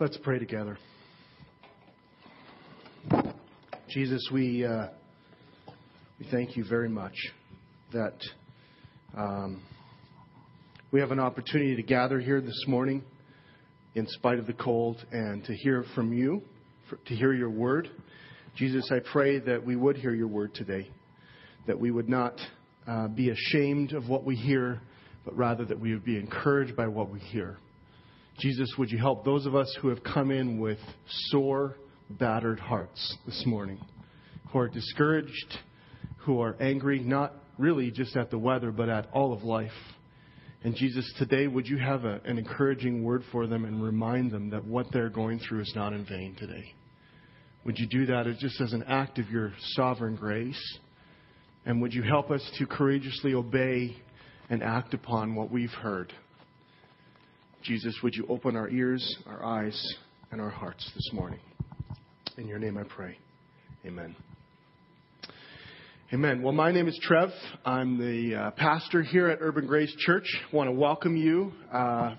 Let's pray together. Jesus, we, uh, we thank you very much that um, we have an opportunity to gather here this morning in spite of the cold and to hear from you, for, to hear your word. Jesus, I pray that we would hear your word today, that we would not uh, be ashamed of what we hear, but rather that we would be encouraged by what we hear. Jesus, would you help those of us who have come in with sore, battered hearts this morning, who are discouraged, who are angry, not really just at the weather, but at all of life. And Jesus, today, would you have a, an encouraging word for them and remind them that what they're going through is not in vain today? Would you do that just as an act of your sovereign grace? And would you help us to courageously obey and act upon what we've heard? Jesus, would you open our ears, our eyes, and our hearts this morning? In your name I pray. Amen. Amen. Well, my name is Trev. I'm the uh, pastor here at Urban Grace Church. Want to welcome you. Uh,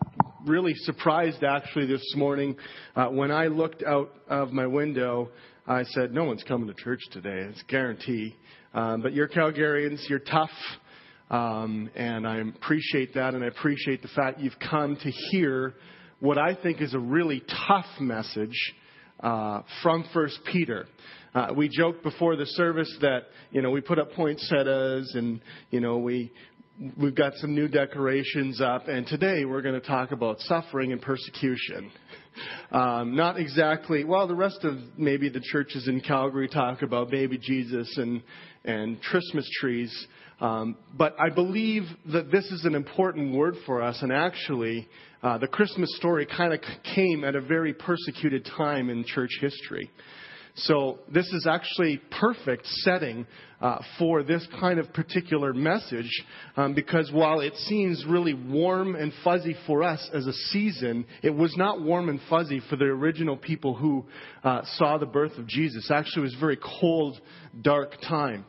really surprised actually this morning uh, when I looked out of my window. I said, "No one's coming to church today. It's guarantee." Um, but you're Calgarians. You're tough. Um, and I appreciate that, and I appreciate the fact you've come to hear what I think is a really tough message uh, from First Peter. Uh, we joked before the service that you know we put up poinsettias, and you know we we've got some new decorations up, and today we're going to talk about suffering and persecution. Um, not exactly. Well, the rest of maybe the churches in Calgary talk about baby Jesus and and Christmas trees. Um, but I believe that this is an important word for us, and actually, uh, the Christmas story kind of came at a very persecuted time in church history. So this is actually perfect setting uh, for this kind of particular message um, because while it seems really warm and fuzzy for us as a season, it was not warm and fuzzy for the original people who uh, saw the birth of Jesus. Actually, it was a very cold, dark time.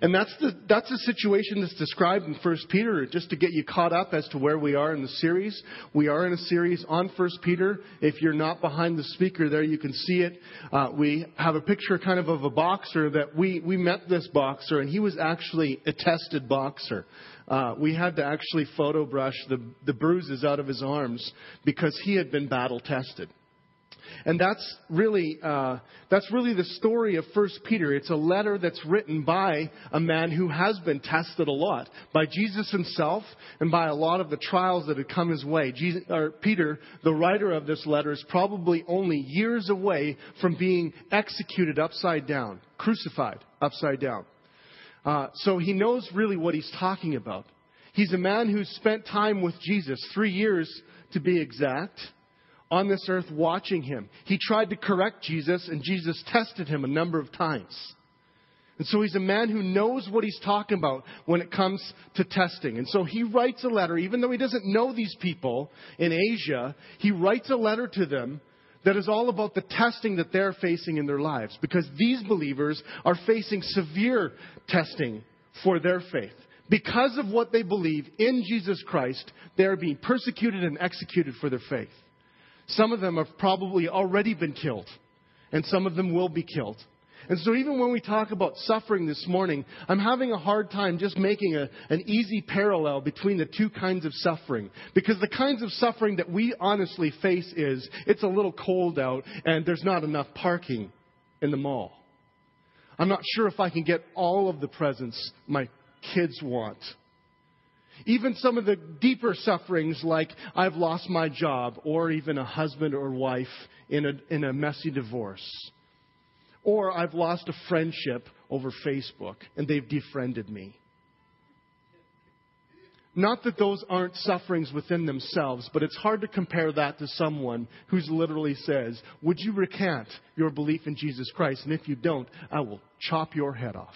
And that's the, that's the situation that's described in 1 Peter, just to get you caught up as to where we are in the series. We are in a series on 1 Peter. If you're not behind the speaker there, you can see it. Uh, we have a picture kind of of a boxer that we, we met this boxer, and he was actually a tested boxer. Uh, we had to actually photo brush the, the bruises out of his arms because he had been battle tested. And that's really, uh, that's really the story of First Peter. It's a letter that's written by a man who has been tested a lot by Jesus himself and by a lot of the trials that had come his way. Jesus, Peter, the writer of this letter, is probably only years away from being executed upside down, crucified upside down. Uh, so he knows really what he's talking about. He's a man who's spent time with Jesus, three years to be exact on this earth watching him. He tried to correct Jesus, and Jesus tested him a number of times. And so he's a man who knows what he's talking about when it comes to testing. And so he writes a letter, even though he doesn't know these people in Asia, he writes a letter to them that is all about the testing that they're facing in their lives. Because these believers are facing severe testing for their faith. Because of what they believe in Jesus Christ, they are being persecuted and executed for their faith. Some of them have probably already been killed, and some of them will be killed. And so, even when we talk about suffering this morning, I'm having a hard time just making a, an easy parallel between the two kinds of suffering. Because the kinds of suffering that we honestly face is it's a little cold out and there's not enough parking in the mall. I'm not sure if I can get all of the presents my kids want. Even some of the deeper sufferings, like I've lost my job, or even a husband or wife in a, in a messy divorce. Or I've lost a friendship over Facebook and they've defriended me. Not that those aren't sufferings within themselves, but it's hard to compare that to someone who's literally says, Would you recant your belief in Jesus Christ? And if you don't, I will chop your head off.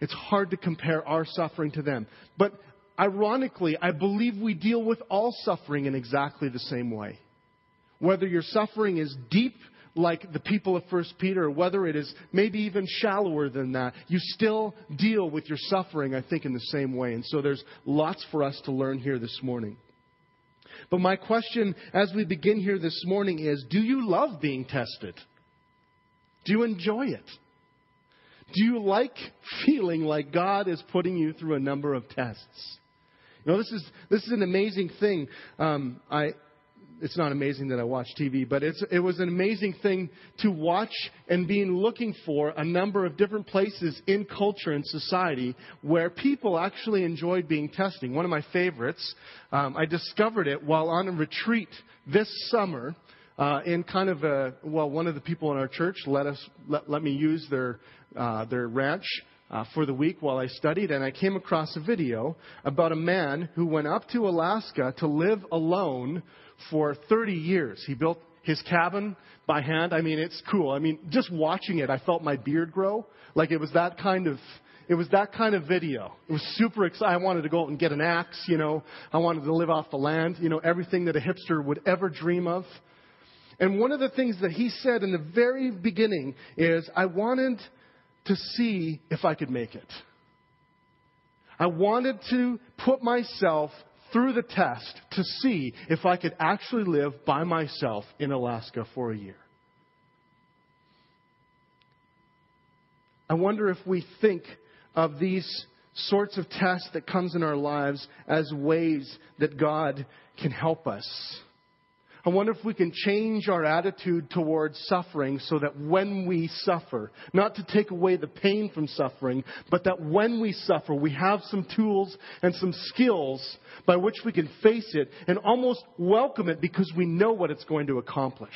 It's hard to compare our suffering to them. But ironically, I believe we deal with all suffering in exactly the same way. Whether your suffering is deep, like the people of 1 Peter, or whether it is maybe even shallower than that, you still deal with your suffering, I think, in the same way. And so there's lots for us to learn here this morning. But my question as we begin here this morning is do you love being tested? Do you enjoy it? Do you like feeling like God is putting you through a number of tests? You know, this is, this is an amazing thing. Um, I, it's not amazing that I watch TV, but it's, it was an amazing thing to watch and being looking for a number of different places in culture and society where people actually enjoyed being testing. One of my favorites, um, I discovered it while on a retreat this summer. Uh, in kind of a well, one of the people in our church let us let, let me use their uh, their ranch uh, for the week while I studied, and I came across a video about a man who went up to Alaska to live alone for 30 years. He built his cabin by hand. I mean, it's cool. I mean, just watching it, I felt my beard grow. Like it was that kind of, it was that kind of video. It was super exciting. I wanted to go out and get an axe, you know. I wanted to live off the land, you know, everything that a hipster would ever dream of. And one of the things that he said in the very beginning is, I wanted to see if I could make it. I wanted to put myself through the test to see if I could actually live by myself in Alaska for a year. I wonder if we think of these sorts of tests that comes in our lives as ways that God can help us. I wonder if we can change our attitude towards suffering so that when we suffer, not to take away the pain from suffering, but that when we suffer, we have some tools and some skills by which we can face it and almost welcome it because we know what it's going to accomplish.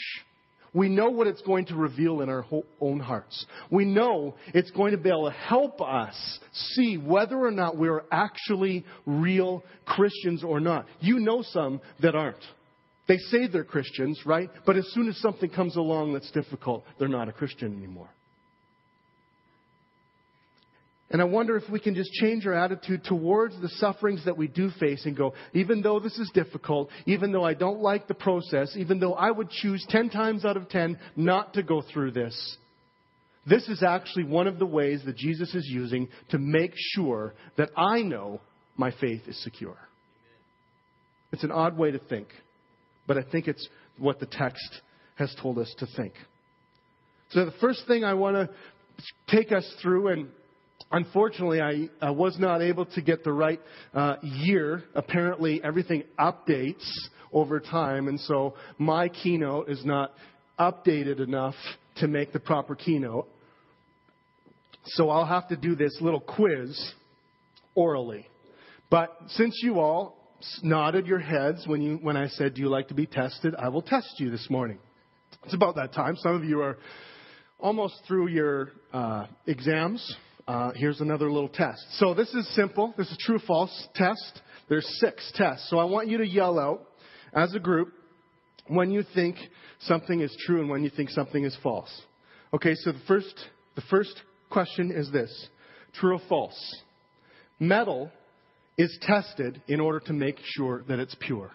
We know what it's going to reveal in our own hearts. We know it's going to be able to help us see whether or not we're actually real Christians or not. You know some that aren't. They say they're Christians, right? But as soon as something comes along that's difficult, they're not a Christian anymore. And I wonder if we can just change our attitude towards the sufferings that we do face and go, even though this is difficult, even though I don't like the process, even though I would choose 10 times out of 10 not to go through this, this is actually one of the ways that Jesus is using to make sure that I know my faith is secure. It's an odd way to think. But I think it's what the text has told us to think. So the first thing I want to take us through, and unfortunately I, I was not able to get the right uh, year. Apparently everything updates over time, and so my keynote is not updated enough to make the proper keynote. So I'll have to do this little quiz orally. But since you all nodded your heads when, you, when I said, Do you like to be tested? I will test you this morning. It's about that time. Some of you are almost through your uh, exams. Uh, here's another little test. So this is simple. This is true false test. There's six tests. So I want you to yell out as a group when you think something is true and when you think something is false. Okay, so the first, the first question is this. True or false? Metal is tested in order to make sure that it's pure.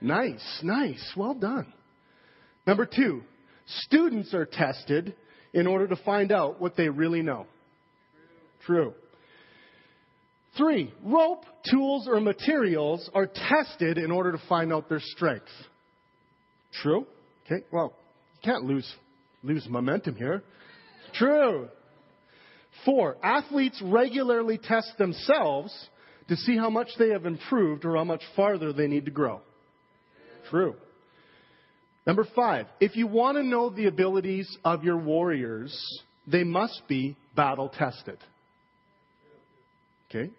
Nice, nice. Well done. Number two, students are tested in order to find out what they really know. True. Three, rope, tools, or materials are tested in order to find out their strength. True. Okay, well, you can't lose, lose momentum here. True. Four, athletes regularly test themselves to see how much they have improved or how much farther they need to grow. True. Number five, if you want to know the abilities of your warriors, they must be battle tested. Okay?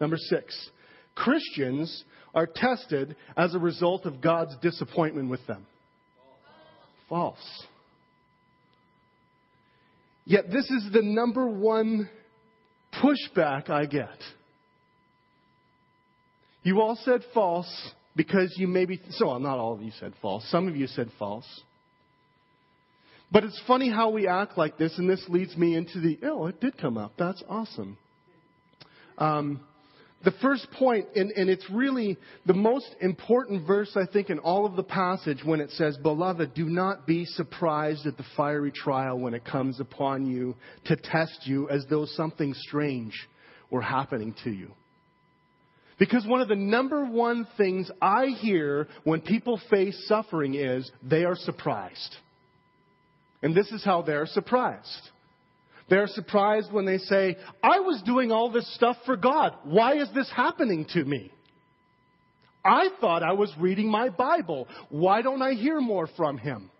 Number six, Christians are tested as a result of God's disappointment with them. False. Yet this is the number one pushback I get. You all said false because you maybe, so not all of you said false. Some of you said false. But it's funny how we act like this, and this leads me into the, oh, it did come up. That's awesome. Um, the first point, and, and, it's really the most important verse, I think, in all of the passage when it says, Beloved, do not be surprised at the fiery trial when it comes upon you to test you as though something strange were happening to you. Because one of the number one things I hear when people face suffering is they are surprised. And this is how they're surprised. They're surprised when they say, I was doing all this stuff for God. Why is this happening to me? I thought I was reading my Bible. Why don't I hear more from Him?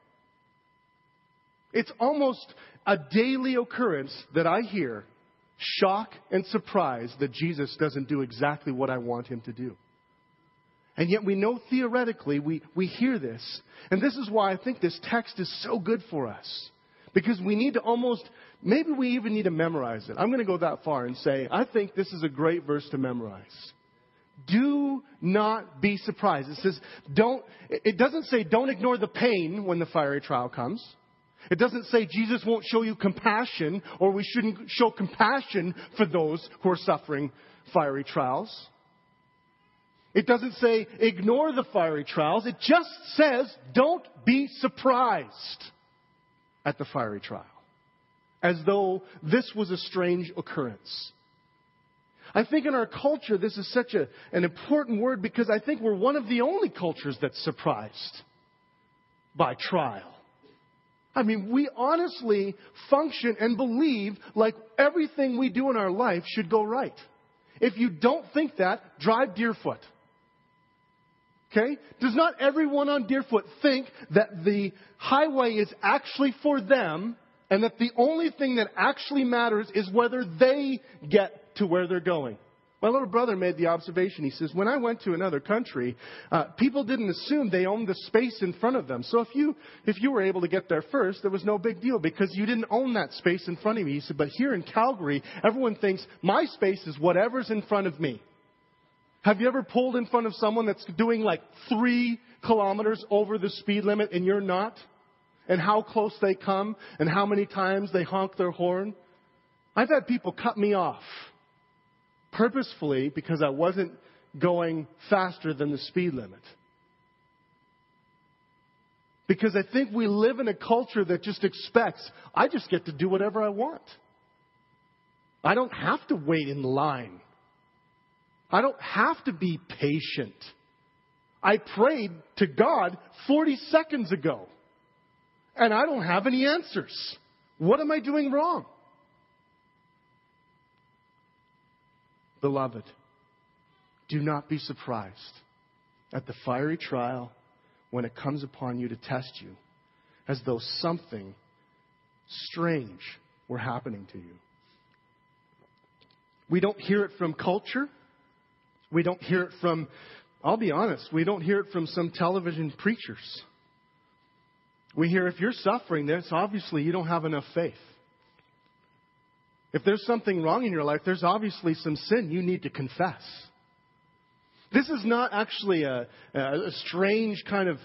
It's almost a daily occurrence that I hear shock and surprise that Jesus doesn't do exactly what I want him to do. And yet we know theoretically we, we hear this. And this is why I think this text is so good for us. Because we need to almost, maybe we even need to memorize it. I'm going to go that far and say, I think this is a great verse to memorize. Do not be surprised. It says, don't, it doesn't say don't ignore the pain when the fiery trial comes. It doesn't say Jesus won't show you compassion or we shouldn't show compassion for those who are suffering fiery trials. It doesn't say ignore the fiery trials. It just says don't be surprised at the fiery trial. As though this was a strange occurrence. I think in our culture this is such a, an important word because I think we're one of the only cultures that's surprised by trial. I mean, we honestly function and believe like everything we do in our life should go right. If you don't think that, drive Deerfoot. Okay? Does not everyone on Deerfoot think that the highway is actually for them and that the only thing that actually matters is whether they get to where they're going? My little brother made the observation. He says, when I went to another country, uh, people didn't assume they owned the space in front of them. So if you, if you were able to get there first, there was no big deal because you didn't own that space in front of me. He said, but here in Calgary, everyone thinks my space is whatever's in front of me. Have you ever pulled in front of someone that's doing like three kilometers over the speed limit and you're not? And how close they come and how many times they honk their horn? I've had people cut me off purposefully because I wasn't going faster than the speed limit. Because I think we live in a culture that just expects, I just get to do whatever I want. I don't have to wait in line. I don't have to be patient. I prayed to God 40 seconds ago, and I don't have any answers. What am I doing wrong? Beloved, do not be surprised at the fiery trial when it comes upon you to test you, as though something strange were happening to you. We don't hear it from culture. We don't hear it from, I'll be honest, we don't hear it from some television preachers. We hear if you're suffering, that's obviously you don't have enough faith. If there's something wrong in your life, there's obviously some sin you need to confess. This is not actually a, a, strange kind of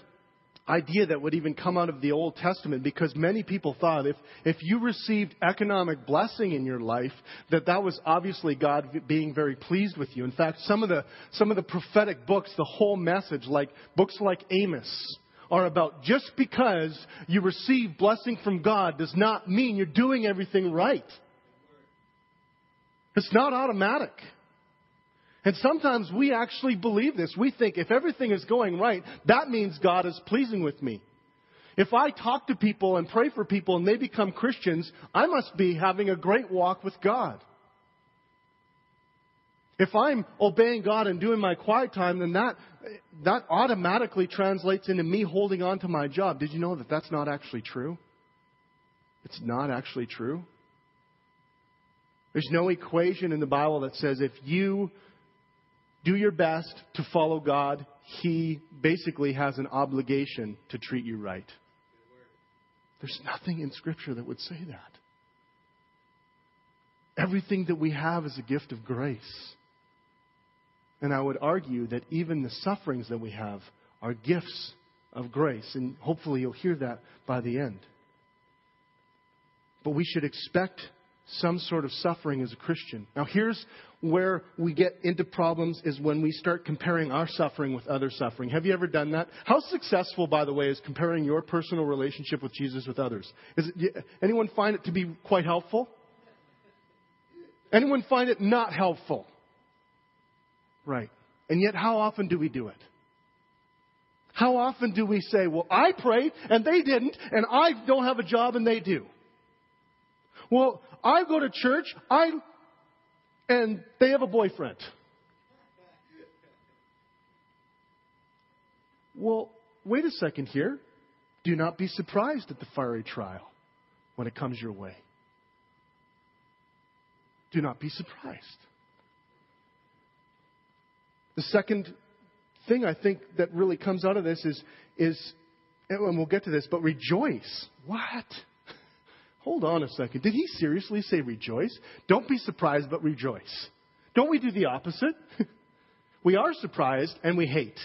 idea that would even come out of the Old Testament because many people thought if, if you received economic blessing in your life, that that was obviously God being very pleased with you. In fact, some of the, some of the prophetic books, the whole message, like books like Amos, are about just because you receive blessing from God does not mean you're doing everything right. It's not automatic. And sometimes we actually believe this. We think if everything is going right, that means God is pleasing with me. If I talk to people and pray for people and they become Christians, I must be having a great walk with God. If I'm obeying God and doing my quiet time, then that, that automatically translates into me holding on to my job. Did you know that that's not actually true? It's not actually true. There's no equation in the Bible that says if you do your best to follow God, He basically has an obligation to treat you right. There's nothing in Scripture that would say that. Everything that we have is a gift of grace. And I would argue that even the sufferings that we have are gifts of grace. And hopefully you'll hear that by the end. But we should expect some sort of suffering as a Christian. Now, here's where we get into problems is when we start comparing our suffering with other suffering. Have you ever done that? How successful, by the way, is comparing your personal relationship with Jesus with others? Is it, anyone find it to be quite helpful? Anyone find it not helpful? Right. And yet, how often do we do it? How often do we say, well, I prayed and they didn't, and I don't have a job and they do? Well, I go to church, I, and they have a boyfriend. Well, wait a second here. Do not be surprised at the fiery trial when it comes your way. Do not be surprised. The second thing I think that really comes out of this is, is and we'll get to this, but rejoice. What? Hold on a second. Did he seriously say rejoice? Don't be surprised, but rejoice. Don't we do the opposite? we are surprised and we hate.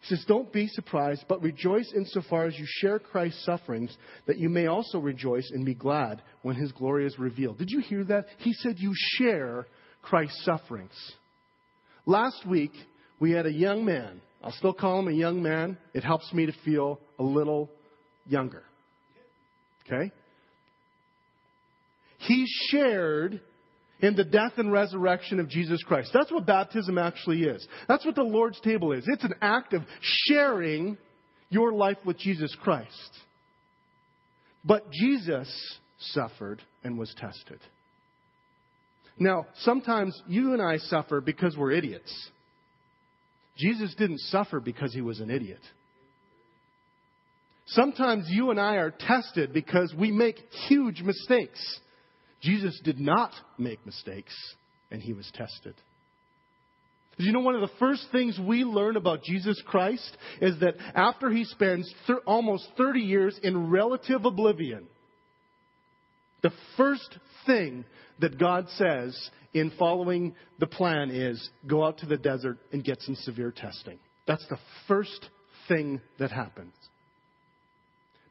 He says, Don't be surprised, but rejoice insofar as you share Christ's sufferings, that you may also rejoice and be glad when his glory is revealed. Did you hear that? He said, You share Christ's sufferings. Last week, we had a young man. I'll still call him a young man. It helps me to feel a little younger. Okay? He shared in the death and resurrection of Jesus Christ. That's what baptism actually is. That's what the Lord's table is. It's an act of sharing your life with Jesus Christ. But Jesus suffered and was tested. Now, sometimes you and I suffer because we're idiots. Jesus didn't suffer because he was an idiot. Sometimes you and I are tested because we make huge mistakes. Jesus did not make mistakes, and he was tested. You know one of the first things we learn about Jesus Christ is that after he spends thir- almost 30 years in relative oblivion, the first thing that God says in following the plan is go out to the desert and get some severe testing. That's the first thing that happens.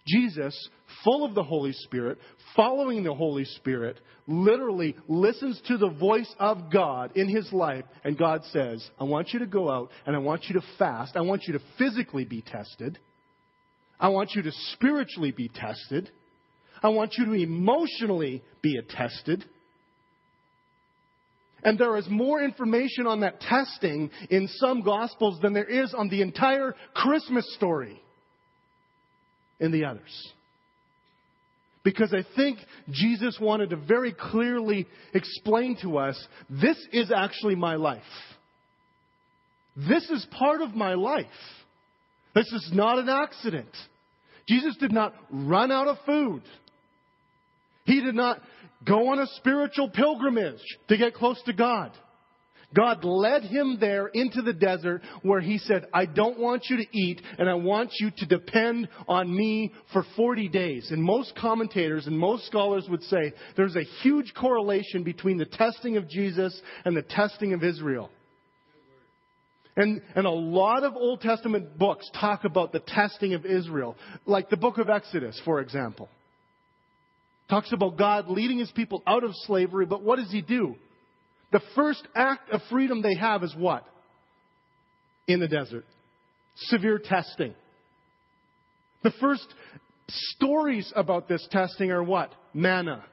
Jesus, full of the Holy Spirit, following the Holy Spirit, literally listens to the voice of God in his life, and God says, I want you to go out and I want you to fast. I want you to physically be tested. I want you to spiritually be tested. I want you to emotionally be attested. And there is more information on that testing in some Gospels than there is on the entire Christmas story in the others. Because I think Jesus wanted to very clearly explain to us this is actually my life. This is part of my life. This is not an accident. Jesus did not run out of food. He did not go on a spiritual pilgrimage to get close to God. God led him there into the desert where he said, I don't want you to eat and I want you to depend on me for 40 days. And most commentators and most scholars would say there's a huge correlation between the testing of Jesus and the testing of Israel. And, and a lot of Old Testament books talk about the testing of Israel, like the book of Exodus, for example. Talks about God leading his people out of slavery, but what does he do? The first act of freedom they have is what? In the desert. Severe testing. The first stories about this testing are what? Manna.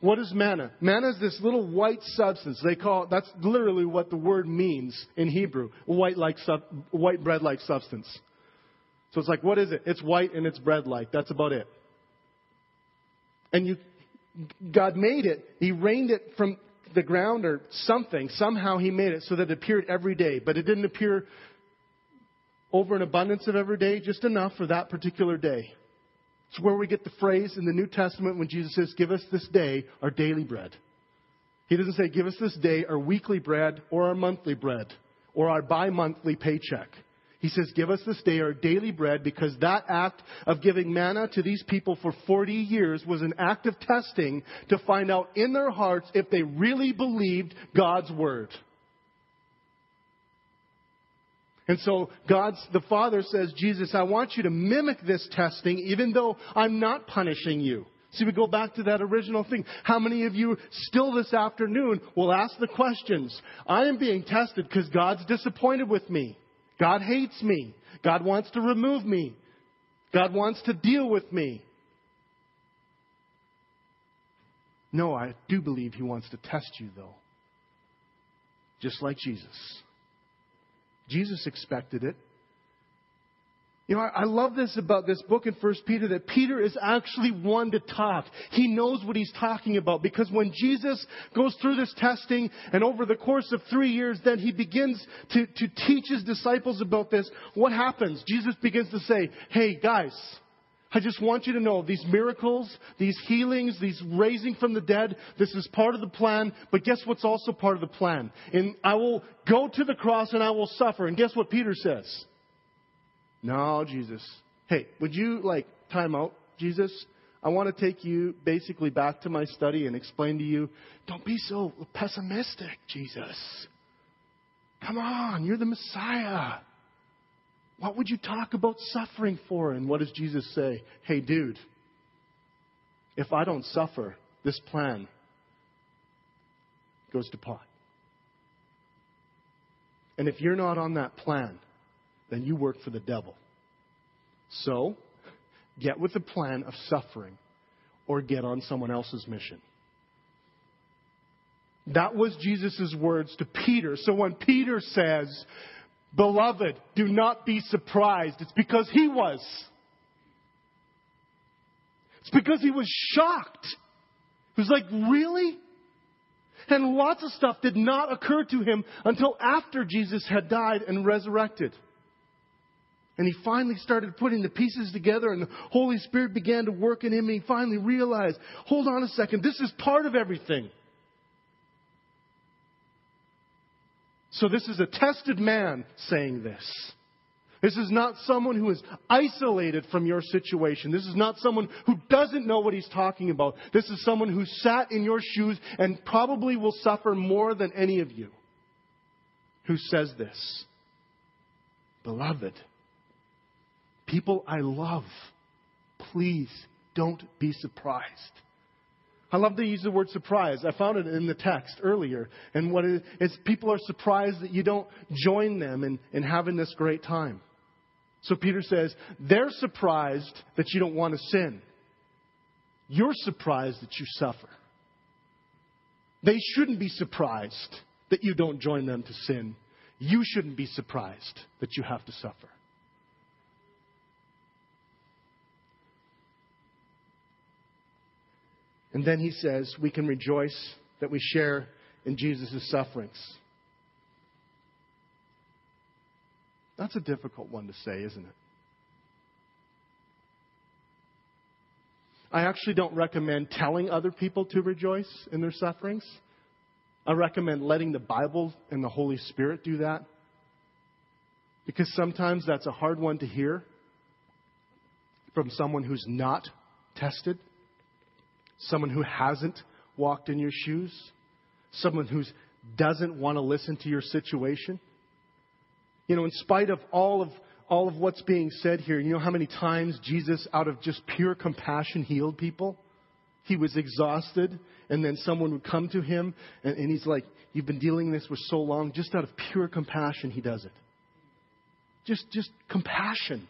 What is manna? Manna is this little white substance. They call it, that's literally what the word means in Hebrew. White like white bread like substance. So it's like, what is it? It's white and it's bread like. That's about it. And you, God made it. He rained it from the ground or something. Somehow He made it so that it appeared every day. But it didn't appear over an abundance of every day, just enough for that particular day. It's where we get the phrase in the New Testament when Jesus says, Give us this day our daily bread. He doesn't say, Give us this day our weekly bread or our monthly bread or our bi monthly paycheck. He says, Give us this day our daily bread because that act of giving manna to these people for 40 years was an act of testing to find out in their hearts if they really believed God's word. And so God's, the Father says, Jesus, I want you to mimic this testing even though I'm not punishing you. See, we go back to that original thing. How many of you still this afternoon will ask the questions? I am being tested because God's disappointed with me. God hates me. God wants to remove me. God wants to deal with me. No, I do believe He wants to test you, though. just like Jesus. Jesus expected it. You know, I, love this about this book in First Peter that Peter is actually one to talk. He knows what he's talking about because when Jesus goes through this testing and over the course of three years, then he begins to, to teach his disciples about this. What happens? Jesus begins to say, "Hey guys." I just want you to know these miracles, these healings, these raising from the dead, this is part of the plan. But guess what's also part of the plan? And I will go to the cross and I will suffer. And guess what Peter says? No, Jesus. Hey, would you like time out, Jesus? I want to take you basically back to my study and explain to you don't be so pessimistic, Jesus. Come on, you're the Messiah. What would you talk about suffering for? And what does Jesus say? Hey, dude, if I don't suffer, this plan goes to pot. And if you're not on that plan, then you work for the devil. So, get with the plan of suffering or get on someone else's mission. That was Jesus' words to Peter. So when Peter says, Beloved, do not be surprised. It's because he was. It's because he was shocked. He was like, Really? And lots of stuff did not occur to him until after Jesus had died and resurrected. And he finally started putting the pieces together, and the Holy Spirit began to work in him, and he finally realized hold on a second, this is part of everything. So this is a tested man saying this. This is not someone who is isolated from your situation. This is not someone who doesn't know what he's talking about. This is someone who sat in your shoes and probably will suffer more than any of you who says this. Beloved, people I love, please don't be surprised I love to use the word surprise. I found it in the text earlier. And what it is, people are surprised that you don't join them in, in having this great time. So Peter says, they're surprised that you don't want to sin. You're surprised that you suffer. They shouldn't be surprised that you don't join them to sin. You shouldn't be surprised that you have to suffer. And then he says we can rejoice that we share in Jesus' sufferings. That's a difficult one to say, isn't it? I actually don't recommend telling other people to rejoice in their sufferings. I recommend letting the Bible and the Holy Spirit do that. Because sometimes that's a hard one to hear from someone who's not tested someone who hasn't walked in your shoes, someone who doesn't want to listen to your situation. You know, in spite of all of all of what's being said here, you know how many times Jesus, out of just pure compassion, healed people? He was exhausted, and then someone would come to him, and, and he's like, You've been dealing with this for so long, just out of pure compassion, he does it. Just, just compassion,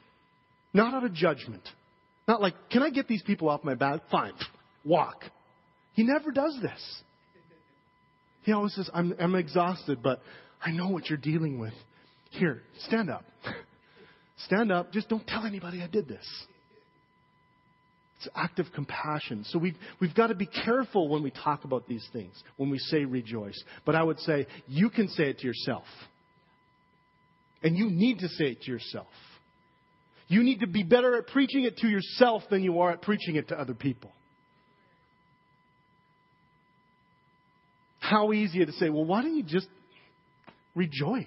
not out of judgment. Not like, Can I get these people off my back? Fine walk. He never does this. He always says, I'm, I'm exhausted, but I know what you're dealing with. Here, stand up. stand up. Just don't tell anybody I did this. It's act of compassion. So we've, we've got to be careful when we talk about these things, when we say rejoice. But I would say you can say it to yourself. And you need to say it to yourself. You need to be better at preaching it to yourself than you are at preaching it to other people. How easy it is to say, well, why don't you just rejoice?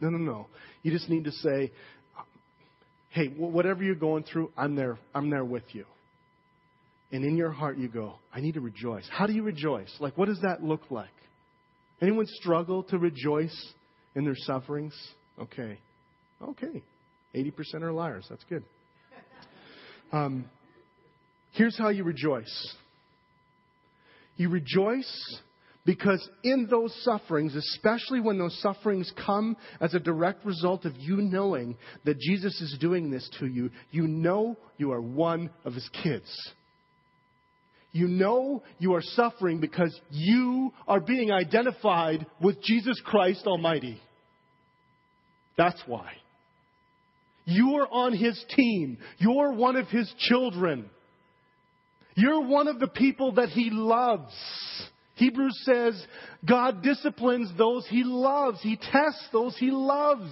No, no, no. You just need to say, hey, whatever you're going through, I'm there. I'm there with you. And in your heart, you go, I need to rejoice. How do you rejoice? Like, what does that look like? Anyone struggle to rejoice in their sufferings? Okay. Okay. 80% are liars. That's good. Um, here's how you rejoice you rejoice because in those sufferings, especially when those sufferings come as a direct result of you knowing that Jesus is doing this to you, you know you are one of his kids. You know you are suffering because you are being identified with Jesus Christ Almighty. That's why. You're on His team. You're one of His children. You're one of the people that He loves. Hebrews says God disciplines those He loves. He tests those He loves.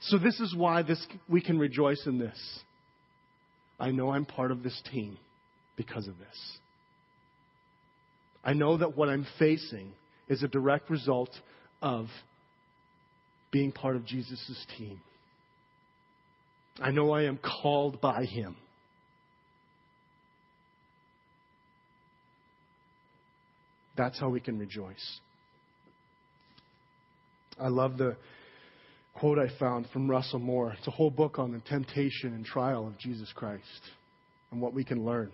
So this is why this, we can rejoice in this. I know I'm part of this team because of this. I know that what I'm facing is a direct result of being part of Jesus' team. I know I am called by Him. That's how we can rejoice. I love the quote I found from Russell Moore. It's a whole book on the temptation and trial of Jesus Christ and what we can learn.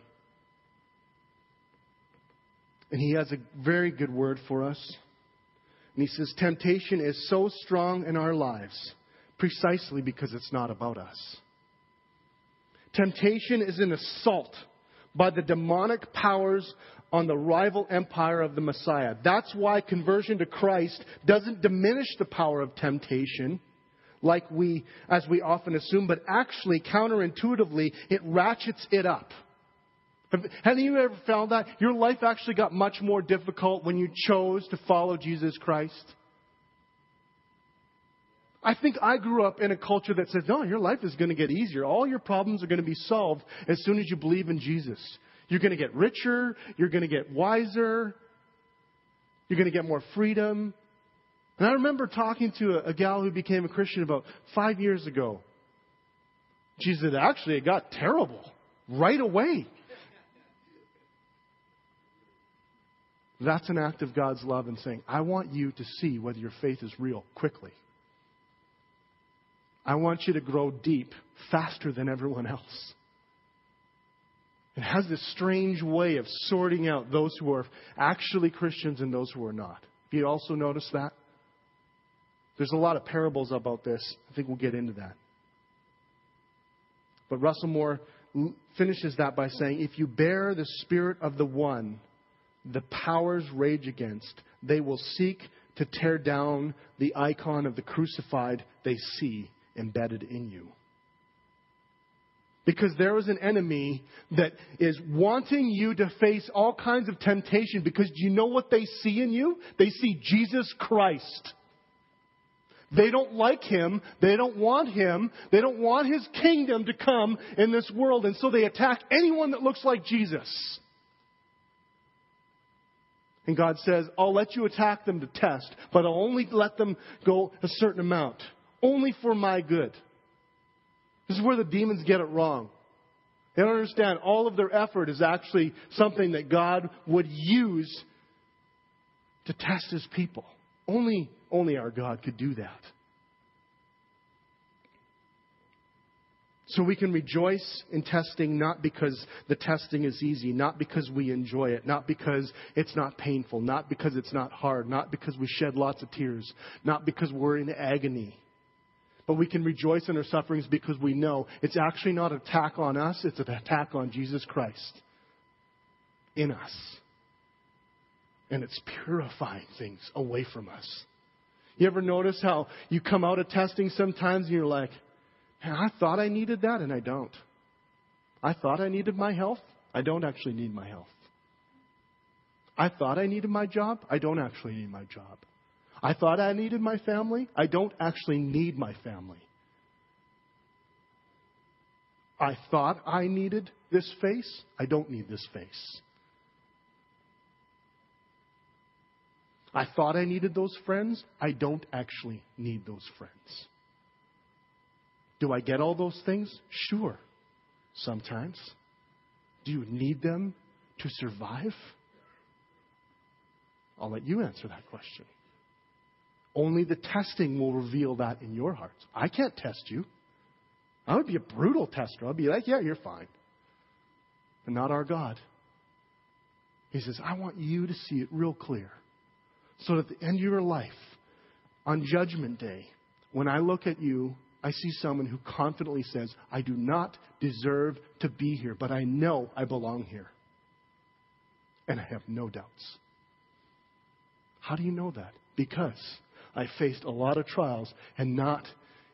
And he has a very good word for us. And he says, Temptation is so strong in our lives precisely because it's not about us. Temptation is an assault by the demonic powers on the rival empire of the Messiah. That's why conversion to Christ doesn't diminish the power of temptation like we, as we often assume, but actually counterintuitively, it ratchets it up. Have, you ever found that? Your life actually got much more difficult when you chose to follow Jesus Christ? I think I grew up in a culture that says, no, your life is going to get easier. All your problems are going to be solved as soon as you believe in Jesus. You're going to get richer. You're going to get wiser. You're going to get more freedom. And I remember talking to a, a gal who became a Christian about five years ago. She said, actually, it got terrible right away. That's an act of God's love and saying, I want you to see whether your faith is real quickly. I want you to grow deep faster than everyone else. It has this strange way of sorting out those who are actually Christians and those who are not. Have you also noticed that? There's a lot of parables about this. I think we'll get into that. But Russell Moore finishes that by saying if you bear the spirit of the one, the powers rage against, they will seek to tear down the icon of the crucified they see embedded in you. Because there is an enemy that is wanting you to face all kinds of temptation because do you know what they see in you? They see Jesus Christ. They don't like him. They don't want him. They don't want his kingdom to come in this world. And so they attack anyone that looks like Jesus. And God says, I'll let you attack them to test, but I'll only let them go a certain amount. Only for my good. This is where the demons get it wrong. They don't understand all of their effort is actually something that God would use to test his people. Only, only our God could do that. So we can rejoice in testing not because the testing is easy, not because we enjoy it, not because it's not painful, not because it's not hard, not because we shed lots of tears, not because we're in agony. But we can rejoice in our sufferings because we know it's actually not an attack on us, it's an attack on Jesus Christ in us. And it's purifying things away from us. You ever notice how you come out of testing sometimes and you're like, I thought I needed that and I don't. I thought I needed my health. I don't actually need my health. I thought I needed my job. I don't actually need my job. I thought I needed my family. I don't actually need my family. I thought I needed this face. I don't need this face. I thought I needed those friends. I don't actually need those friends. Do I get all those things? Sure, sometimes. Do you need them to survive? I'll let you answer that question. Only the testing will reveal that in your hearts. I can't test you. I would be a brutal tester. I'd be like, yeah, you're fine. But not our God. He says, I want you to see it real clear. So that at the end of your life, on Judgment Day, when I look at you, I see someone who confidently says, I do not deserve to be here, but I know I belong here. And I have no doubts. How do you know that? Because I faced a lot of trials and not,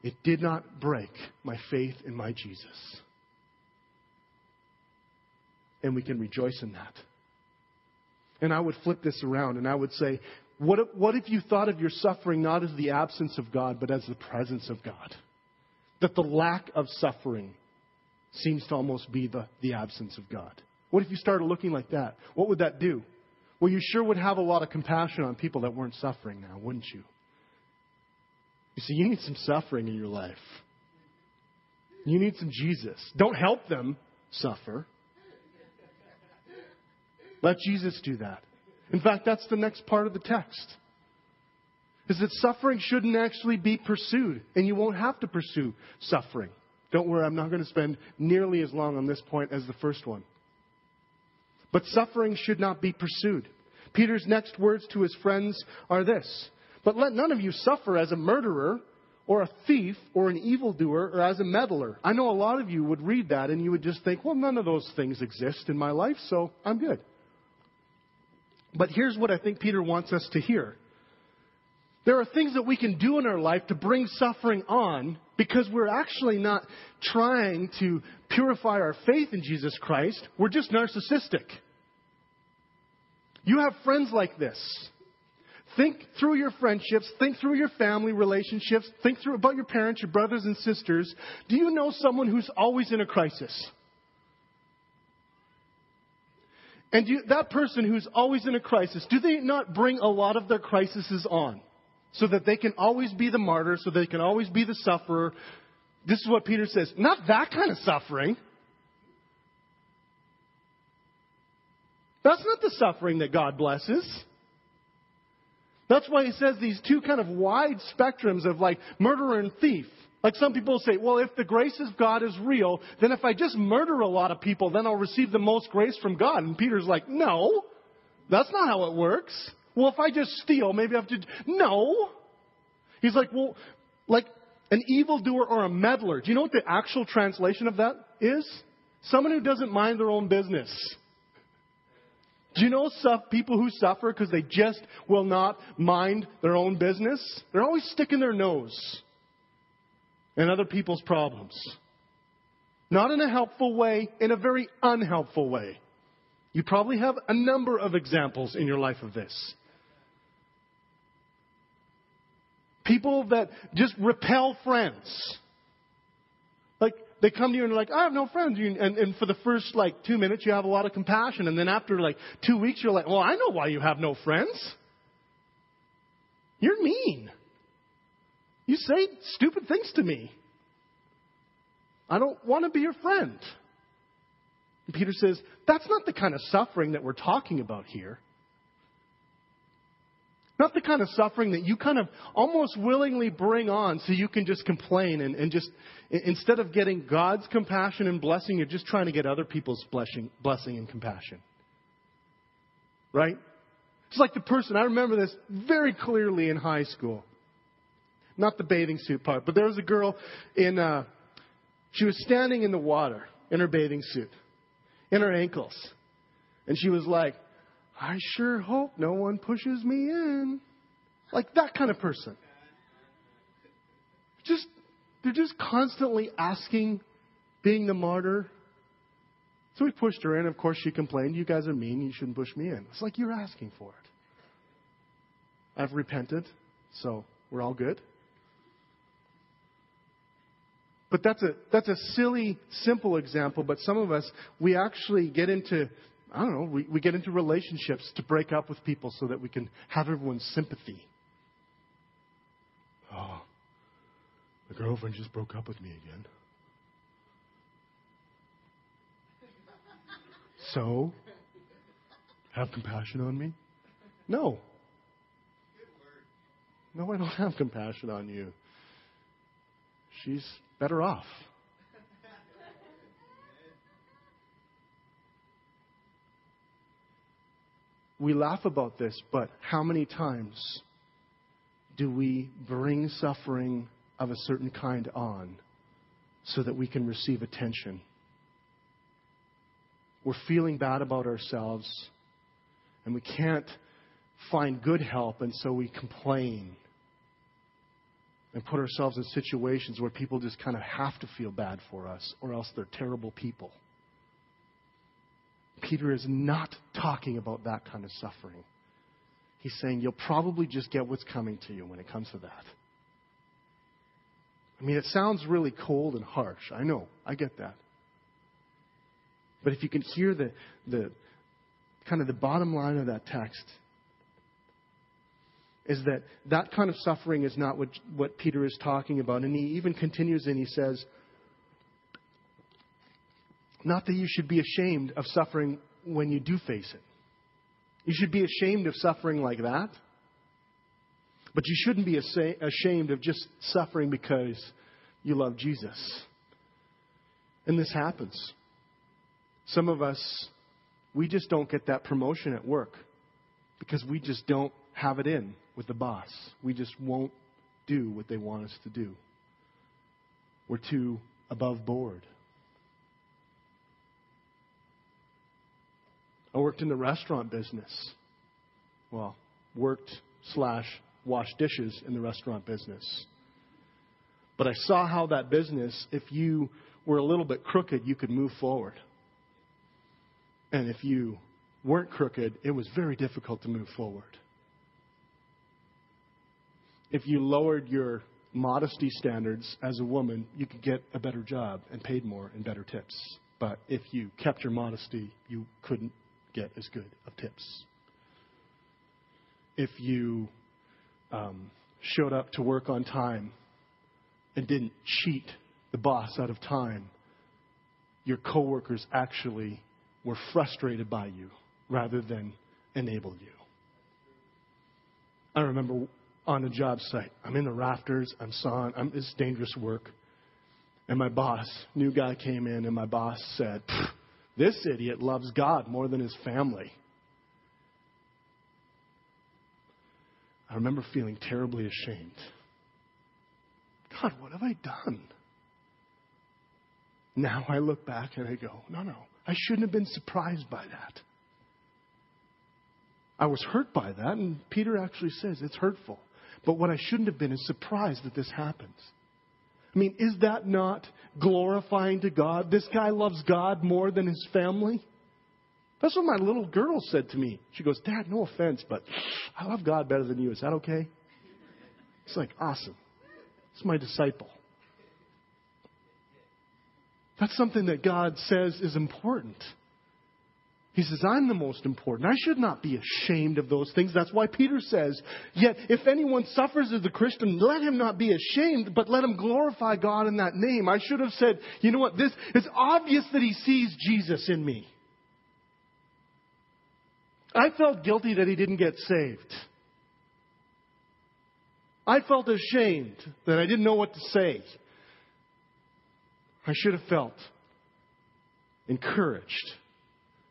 it did not break my faith in my Jesus. And we can rejoice in that. And I would flip this around and I would say, what if, what if you thought of your suffering not as the absence of God, but as the presence of God? That the lack of suffering seems to almost be the, the absence of God. What if you started looking like that? What would that do? Well, you sure would have a lot of compassion on people that weren't suffering now, wouldn't you? You see, you need some suffering in your life. You need some Jesus. Don't help them suffer. Let Jesus do that. In fact, that's the next part of the text. Is that suffering shouldn't actually be pursued, and you won't have to pursue suffering. Don't worry, I'm not going to spend nearly as long on this point as the first one. But suffering should not be pursued. Peter's next words to his friends are this But let none of you suffer as a murderer, or a thief, or an evildoer, or as a meddler. I know a lot of you would read that and you would just think, well, none of those things exist in my life, so I'm good. But here's what I think Peter wants us to hear. There are things that we can do in our life to bring suffering on because we're actually not trying to purify our faith in Jesus Christ. We're just narcissistic. You have friends like this. Think through your friendships, think through your family relationships, think through about your parents, your brothers and sisters. Do you know someone who's always in a crisis? And you, that person who's always in a crisis, do they not bring a lot of their crises on? So that they can always be the martyr, so they can always be the sufferer. This is what Peter says. Not that kind of suffering. That's not the suffering that God blesses. That's why he says these two kind of wide spectrums of like murderer and thief. Like some people say, well, if the grace of God is real, then if I just murder a lot of people, then I'll receive the most grace from God. And Peter's like, no, that's not how it works. Well, if I just steal, maybe I have to. No. He's like, well, like an evildoer or a meddler. Do you know what the actual translation of that is? Someone who doesn't mind their own business. Do you know people who suffer because they just will not mind their own business? They're always sticking their nose in other people's problems. Not in a helpful way, in a very unhelpful way. You probably have a number of examples in your life of this. People that just repel friends. They come to you and they're like, I have no friends. And, and for the first, like, two minutes, you have a lot of compassion. And then after, like, two weeks, you're like, well, I know why you have no friends. You're mean. You say stupid things to me. I don't want to be your friend. And Peter says, That's not the kind of suffering that we're talking about here. Not the kind of suffering that you kind of almost willingly bring on so you can just complain and, and just, instead of getting God's compassion and blessing, you're just trying to get other people's blessing, blessing and compassion. Right? It's like the person, I remember this very clearly in high school not the bathing suit part, but there was a girl in, uh, she was standing in the water in her bathing suit, in her ankles. And she was like, I sure hope no one pushes me in. Like that kind of person. Just, they're just constantly asking, being the martyr. So we pushed her in. Of course, she complained, You guys are mean. You shouldn't push me in. It's like you're asking for it. I've repented, so we're all good. But that's a, that's a silly, simple example. But some of us, we actually get into, I don't know, we, we get into relationships to break up with people so that we can have everyone's sympathy. Oh, my girlfriend just broke up with me again. So, have compassion on me? No. No, I don't have compassion on you. She's better off. We laugh about this, but how many times do we bring suffering of a certain kind on so that we can receive attention. We're feeling bad about ourselves and we can't find good help, and so we complain and put ourselves in situations where people just kind of have to feel bad for us, or else they're terrible people. Peter is not talking about that kind of suffering. He's saying you'll probably just get what's coming to you when it comes to that. I mean, it sounds really cold and harsh. I know. I get that. But if you can hear the, the kind of the bottom line of that text, is that that kind of suffering is not what, what Peter is talking about. And he even continues and he says, not that you should be ashamed of suffering when you do face it. You should be ashamed of suffering like that. But you shouldn't be ashamed of just suffering because you love Jesus. And this happens. Some of us, we just don't get that promotion at work because we just don't have it in with the boss. We just won't do what they want us to do. We're too above board. I worked in the restaurant business. Well, worked slash washed dishes in the restaurant business. But I saw how that business, if you were a little bit crooked, you could move forward. And if you weren't crooked, it was very difficult to move forward. If you lowered your modesty standards as a woman, you could get a better job and paid more and better tips. But if you kept your modesty, you couldn't get as good of tips. If you um, showed up to work on time and didn't cheat the boss out of time, your coworkers actually were frustrated by you rather than enabled you. I remember on a job site, I'm in the rafters, I'm sawing, I'm, it's dangerous work. And my boss, new guy came in, and my boss said, This idiot loves God more than his family. I remember feeling terribly ashamed. God, what have I done? Now I look back and I go, no, no, I shouldn't have been surprised by that. I was hurt by that, and Peter actually says it's hurtful. But what I shouldn't have been is surprised that this happens. I mean, is that not glorifying to God? This guy loves God more than his family? That's what my little girl said to me. She goes, Dad, no offense, but I love God better than you. Is that okay? It's like, awesome. It's my disciple. That's something that God says is important. He says, I'm the most important. I should not be ashamed of those things. That's why Peter says, Yet if anyone suffers as a Christian, let him not be ashamed, but let him glorify God in that name. I should have said, You know what? This is obvious that he sees Jesus in me. I felt guilty that he didn't get saved. I felt ashamed that I didn't know what to say. I should have felt encouraged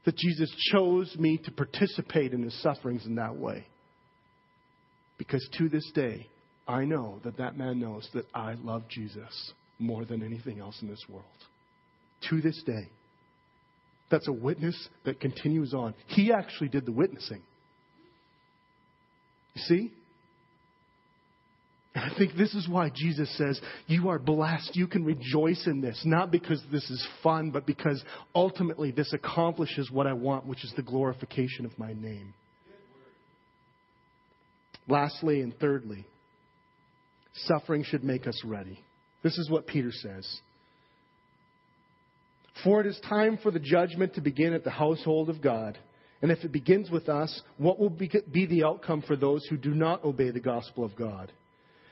that Jesus chose me to participate in his sufferings in that way. Because to this day, I know that that man knows that I love Jesus more than anything else in this world. To this day. That's a witness that continues on. He actually did the witnessing. You see? I think this is why Jesus says, You are blessed. You can rejoice in this. Not because this is fun, but because ultimately this accomplishes what I want, which is the glorification of my name. Lastly and thirdly, suffering should make us ready. This is what Peter says. For it is time for the judgment to begin at the household of God. And if it begins with us, what will be the outcome for those who do not obey the gospel of God?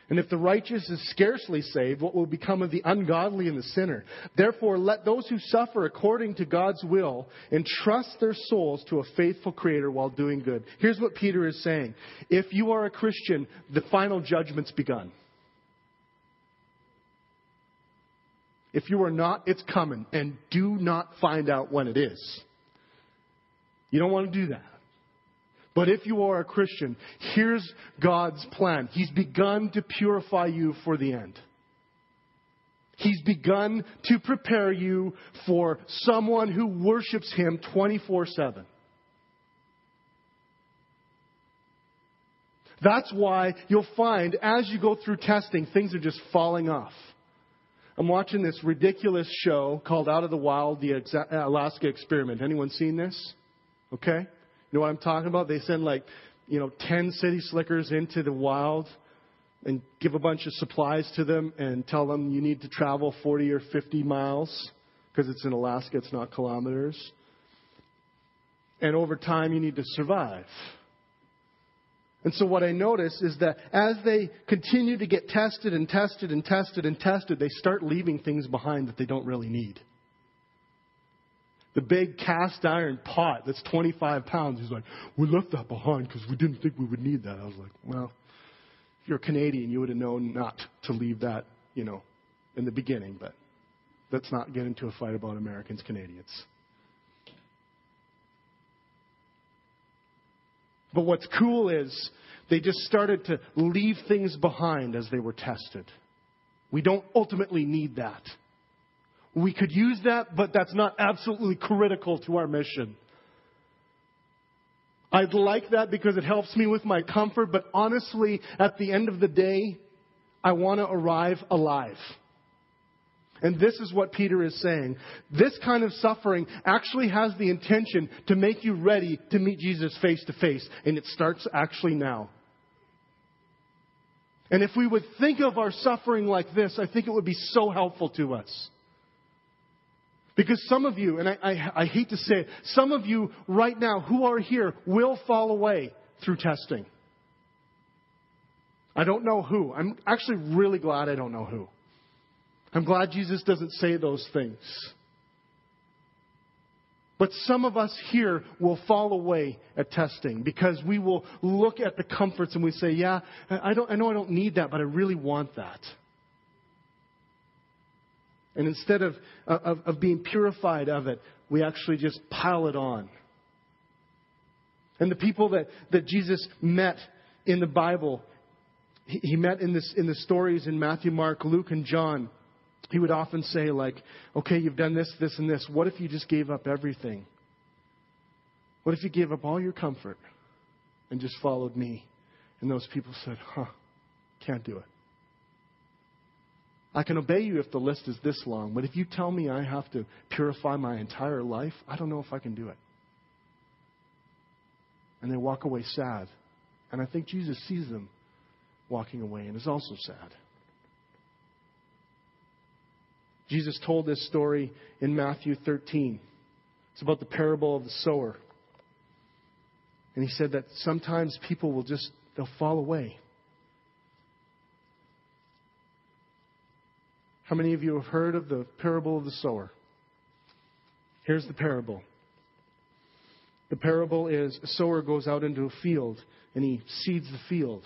And if the righteous is scarcely saved, what will become of the ungodly and the sinner? Therefore, let those who suffer according to God's will entrust their souls to a faithful Creator while doing good. Here's what Peter is saying. If you are a Christian, the final judgment's begun. If you are not, it's coming. And do not find out when it is. You don't want to do that. But if you are a Christian, here's God's plan. He's begun to purify you for the end. He's begun to prepare you for someone who worships Him 24 7. That's why you'll find as you go through testing, things are just falling off. I'm watching this ridiculous show called Out of the Wild, the Alaska Experiment. Anyone seen this? Okay? You know what I'm talking about? They send like, you know, 10 city slickers into the wild and give a bunch of supplies to them and tell them you need to travel 40 or 50 miles because it's in Alaska, it's not kilometers. And over time, you need to survive. And so what I notice is that as they continue to get tested and tested and tested and tested, they start leaving things behind that they don't really need. The big cast iron pot that's 25 pounds, he's like, we left that behind because we didn't think we would need that. I was like, well, if you're Canadian, you would have known not to leave that, you know, in the beginning, but let's not get into a fight about Americans, Canadians. But what's cool is they just started to leave things behind as they were tested. We don't ultimately need that. We could use that, but that's not absolutely critical to our mission. I'd like that because it helps me with my comfort, but honestly, at the end of the day, I want to arrive alive. And this is what Peter is saying. This kind of suffering actually has the intention to make you ready to meet Jesus face to face, and it starts actually now. And if we would think of our suffering like this, I think it would be so helpful to us. Because some of you, and I, I, I, hate to say it, some of you right now who are here will fall away through testing. I don't know who. I'm actually really glad I don't know who. I'm glad Jesus doesn't say those things. But some of us here will fall away at testing because we will look at the comforts and we say, yeah, I, don't, I know I don't need that, but I really want that. And instead of, of, of being purified of it, we actually just pile it on. And the people that, that Jesus met in the Bible, he, he met in, this, in the stories in Matthew, Mark, Luke, and John he would often say, like, okay, you've done this, this, and this. What if you just gave up everything? What if you gave up all your comfort and just followed me? And those people said, huh, can't do it. I can obey you if the list is this long, but if you tell me I have to purify my entire life, I don't know if I can do it. And they walk away sad. And I think Jesus sees them walking away and is also sad. Jesus told this story in Matthew 13. It's about the parable of the sower. And he said that sometimes people will just, they'll fall away. How many of you have heard of the parable of the sower? Here's the parable. The parable is a sower goes out into a field and he seeds the field.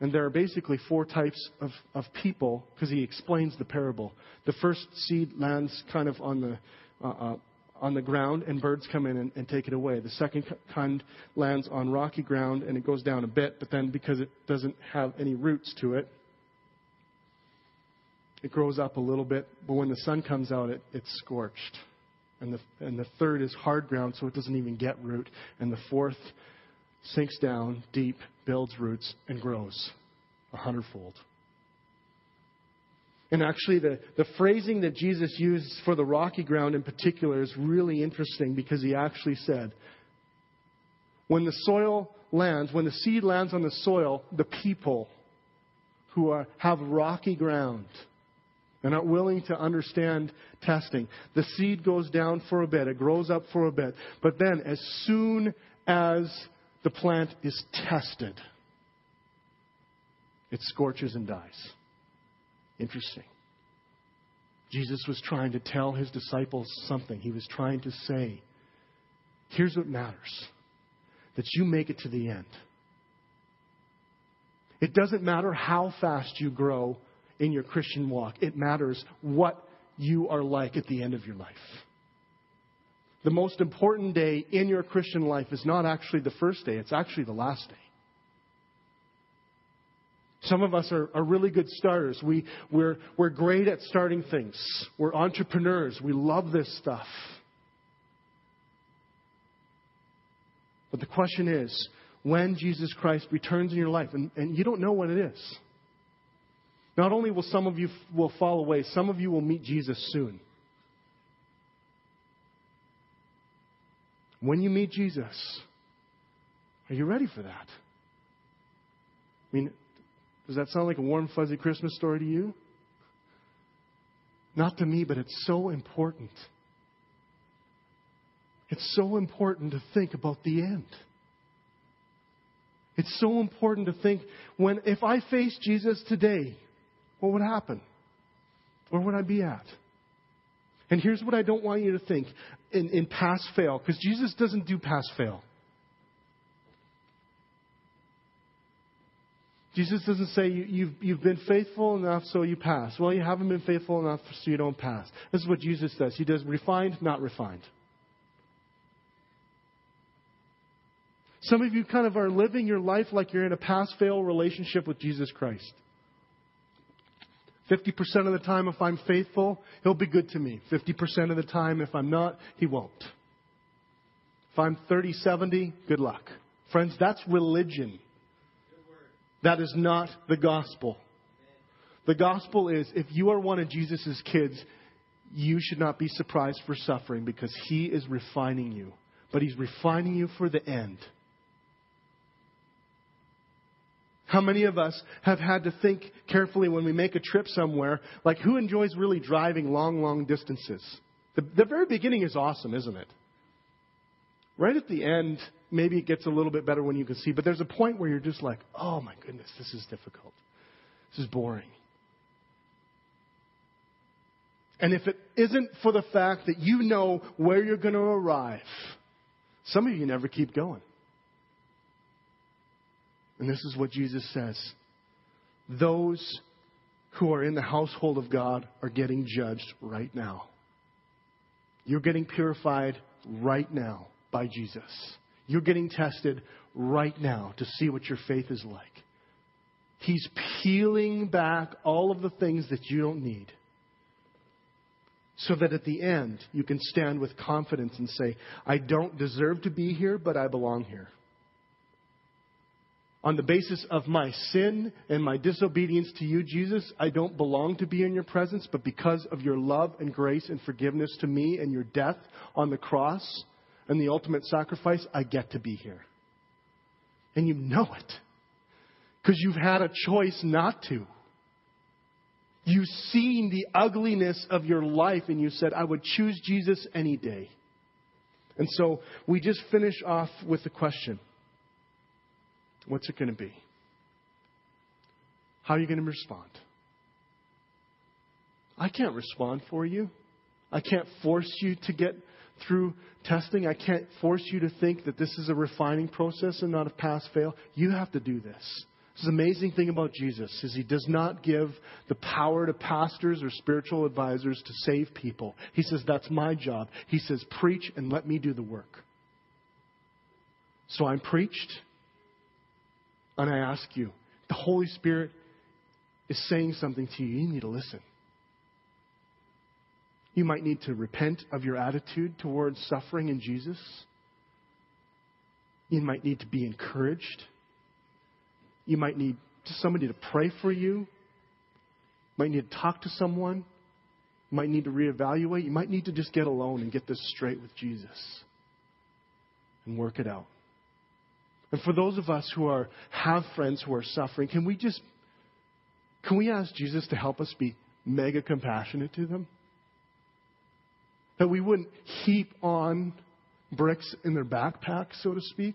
And there are basically four types of, of people because he explains the parable. The first seed lands kind of on the, uh, uh, on the ground and birds come in and, and, take it away. The second kind lands on rocky ground and it goes down a bit, but then because it doesn't have any roots to it, it grows up a little bit, but when the sun comes out, it, it's scorched. And the, and the third is hard ground, so it doesn't even get root. And the fourth sinks down deep, builds roots, and grows a hundredfold. And actually, the, the phrasing that Jesus used for the rocky ground in particular is really interesting because he actually said, when the soil lands, when the seed lands on the soil, the people who are, have rocky ground, they're not willing to understand testing. The seed goes down for a bit, it grows up for a bit, but then as soon as the plant is tested, it scorches and dies. Interesting. Jesus was trying to tell his disciples something. He was trying to say, here's what matters that you make it to the end. It doesn't matter how fast you grow in your Christian walk, it matters what you are like at the end of your life the most important day in your Christian life is not actually the first day, it's actually the last day. Some of us are, are really good starters. We, we're, we're great at starting things. We're entrepreneurs. We love this stuff. But the question is when Jesus Christ returns in your life, and, and you don't know when it is. Not only will some of you will fall away, some of you will meet Jesus soon. When you meet Jesus, are you ready for that? I mean, does that sound like a warm, fuzzy Christmas story to you? Not to me, but it's so important. It's so important to think about the end. It's so important to think when if I face Jesus today, what would happen? Where would I be at? And here's what I don't want you to think in, in pass fail, because Jesus doesn't do pass fail. Jesus doesn't say you, you've, you've been faithful enough so you pass. Well, you haven't been faithful enough so you don't pass. This is what Jesus does. He does refined, not refined. Some of you kind of are living your life like you're in a pass fail relationship with Jesus Christ. 50% of the time, if I'm faithful, He'll be good to me. 50% of the time, if I'm not, He won't. If I'm 30 70, good luck. Friends, that's religion. That is not the gospel. The gospel is if you are one of Jesus' kids, you should not be surprised for suffering because He is refining you. But He's refining you for the end. How many of us have had to think carefully when we make a trip somewhere, like who enjoys really driving long, long distances? The, the very beginning is awesome, isn't it? Right at the end, maybe it gets a little bit better when you can see, but there's a point where you're just like, oh my goodness, this is difficult. This is boring. And if it isn't for the fact that you know where you're going to arrive, some of you never keep going. And this is what Jesus says those who are in the household of God are getting judged right now. You're getting purified right now by Jesus. You're getting tested right now to see what your faith is like. He's peeling back all of the things that you don't need so that at the end you can stand with confidence and say, I don't deserve to be here, but I belong here on the basis of my sin and my disobedience to you, Jesus, I don't belong to be in your presence, but because of your love and grace and forgiveness to me and your death on the cross and the ultimate sacrifice, I get to be here. And you know it because you've had a choice not to. You've seen the ugliness of your life and you said, I would choose Jesus any day. And so we just finish off with the question. What's it going to be? How are you going to respond? I can't respond for you. I can't force you to get through testing. I can't force you to think that this is a refining process and not a pass fail. You have to do this. This is the amazing thing about Jesus is he does not give the power to pastors or spiritual advisors to save people. He says that's my job. He says preach and let me do the work. So I'm preached and I ask you, the Holy Spirit is saying something to you. You need to listen. You might need to repent of your attitude towards suffering in Jesus. You might need to be encouraged. You might need somebody to pray for you. You might need to talk to someone. You might need to reevaluate. You might need to just get alone and get this straight with Jesus and work it out. And for those of us who are have friends who are suffering, can we just can we ask Jesus to help us be mega compassionate to them? That we wouldn't heap on bricks in their backpack, so to speak.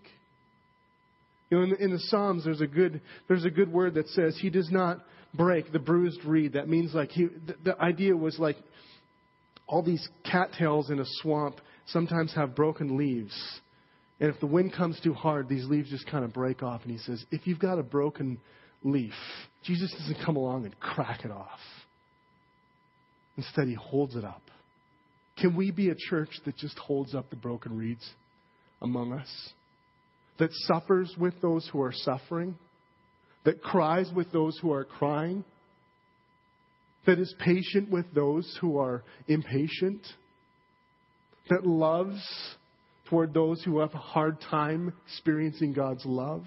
You know, in the, in the Psalms, there's a good there's a good word that says he does not break the bruised reed. That means like he. The, the idea was like all these cattails in a swamp sometimes have broken leaves, and if the wind comes too hard, these leaves just kind of break off. And he says, if you've got a broken leaf, Jesus doesn't come along and crack it off. Instead, he holds it up. Can we be a church that just holds up the broken reeds among us? That suffers with those who are suffering? that cries with those who are crying, that is patient with those who are impatient, that loves toward those who have a hard time experiencing God's love.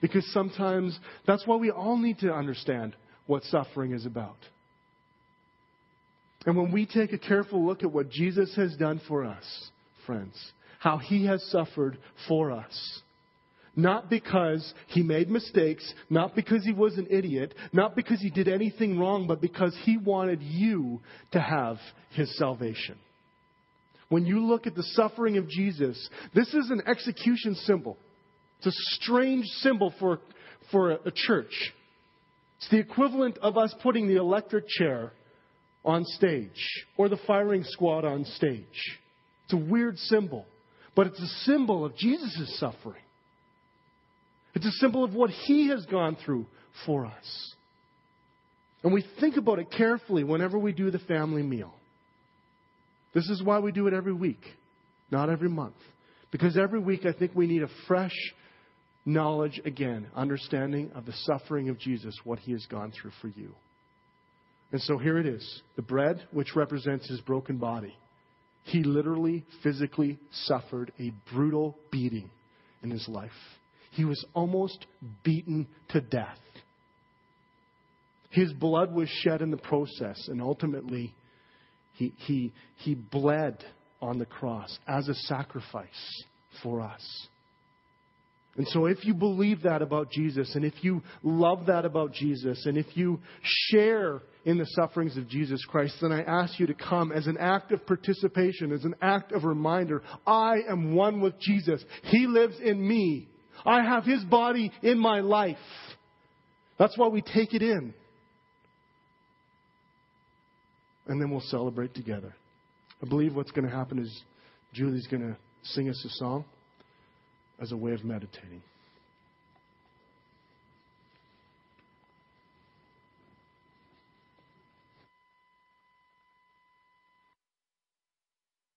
Because sometimes that's why we all need to understand what suffering is about. And when we take a careful look at what Jesus has done for us, friends, how he has suffered for us, not because he made mistakes, not because he was an idiot, not because he did anything wrong, but because he wanted you to have his salvation. When you look at the suffering of Jesus, this is an execution symbol. It's a strange symbol for, for a church. It's the equivalent of us putting the electric chair on stage or the firing squad on stage. It's a weird symbol, but it's a symbol of Jesus' suffering. It's a symbol of what he has gone through for us. And we think about it carefully whenever we do the family meal. This is why we do it every week, not every month. Because every week I think we need a fresh knowledge again, understanding of the suffering of Jesus, what he has gone through for you. And so here it is the bread, which represents his broken body. He literally, physically suffered a brutal beating in his life. He was almost beaten to death. His blood was shed in the process, and ultimately, he, he, he bled on the cross as a sacrifice for us. And so, if you believe that about Jesus, and if you love that about Jesus, and if you share in the sufferings of Jesus Christ, then I ask you to come as an act of participation, as an act of reminder. I am one with Jesus. He lives in me. I have His body in my life. That's why we take it in. And then we'll celebrate together. I believe what's going to happen is Julie's going to sing us a song as a way of meditating.